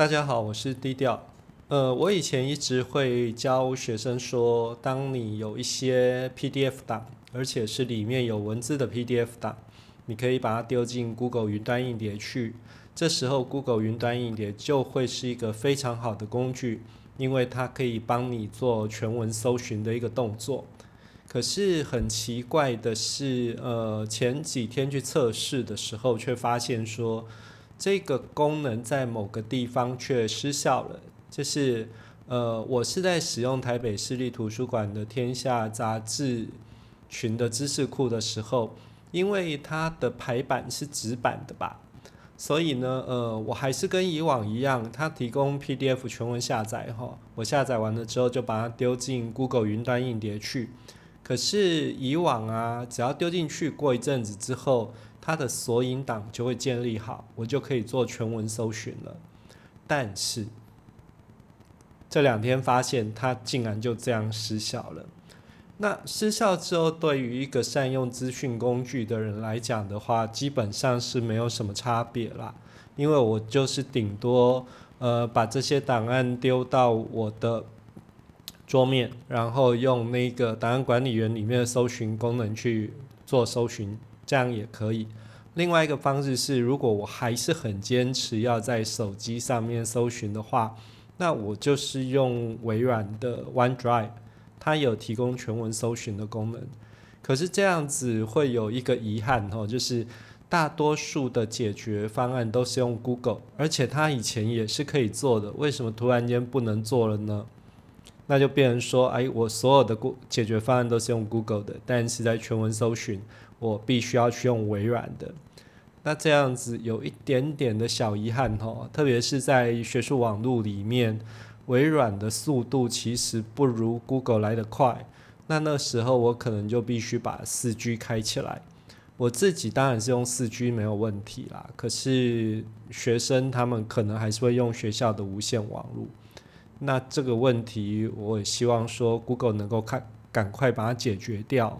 大家好，我是低调。呃，我以前一直会教学生说，当你有一些 PDF 档，而且是里面有文字的 PDF 档，你可以把它丢进 Google 云端硬碟去。这时候，Google 云端硬碟就会是一个非常好的工具，因为它可以帮你做全文搜寻的一个动作。可是很奇怪的是，呃，前几天去测试的时候，却发现说这个功能在某个地方却失效了。就是呃，我是在使用台北市立图书馆的天下杂志群的知识库的时候，因为它的排版是纸版的吧，所以呢，呃，我还是跟以往一样，它提供 PDF 全文下载哈，我下载完了之后就把它丢进 Google 云端硬碟去。可是以往啊，只要丢进去，过一阵子之后，它的索引档就会建立好，我就可以做全文搜寻了。但是这两天发现它竟然就这样失效了。那失效之后，对于一个善用资讯工具的人来讲的话，基本上是没有什么差别啦。因为我就是顶多呃把这些档案丢到我的。桌面，然后用那个档案管理员里面的搜寻功能去做搜寻，这样也可以。另外一个方式是，如果我还是很坚持要在手机上面搜寻的话，那我就是用微软的 OneDrive，它有提供全文搜寻的功能。可是这样子会有一个遗憾哦，就是大多数的解决方案都是用 Google，而且它以前也是可以做的，为什么突然间不能做了呢？那就变成说，哎，我所有的解决方案都是用 Google 的，但是在全文搜寻，我必须要去用微软的。那这样子有一点点的小遗憾哦，特别是在学术网络里面，微软的速度其实不如 Google 来得快。那那时候我可能就必须把四 G 开起来。我自己当然是用四 G 没有问题啦，可是学生他们可能还是会用学校的无线网络。那这个问题，我也希望说，Google 能够看赶快把它解决掉。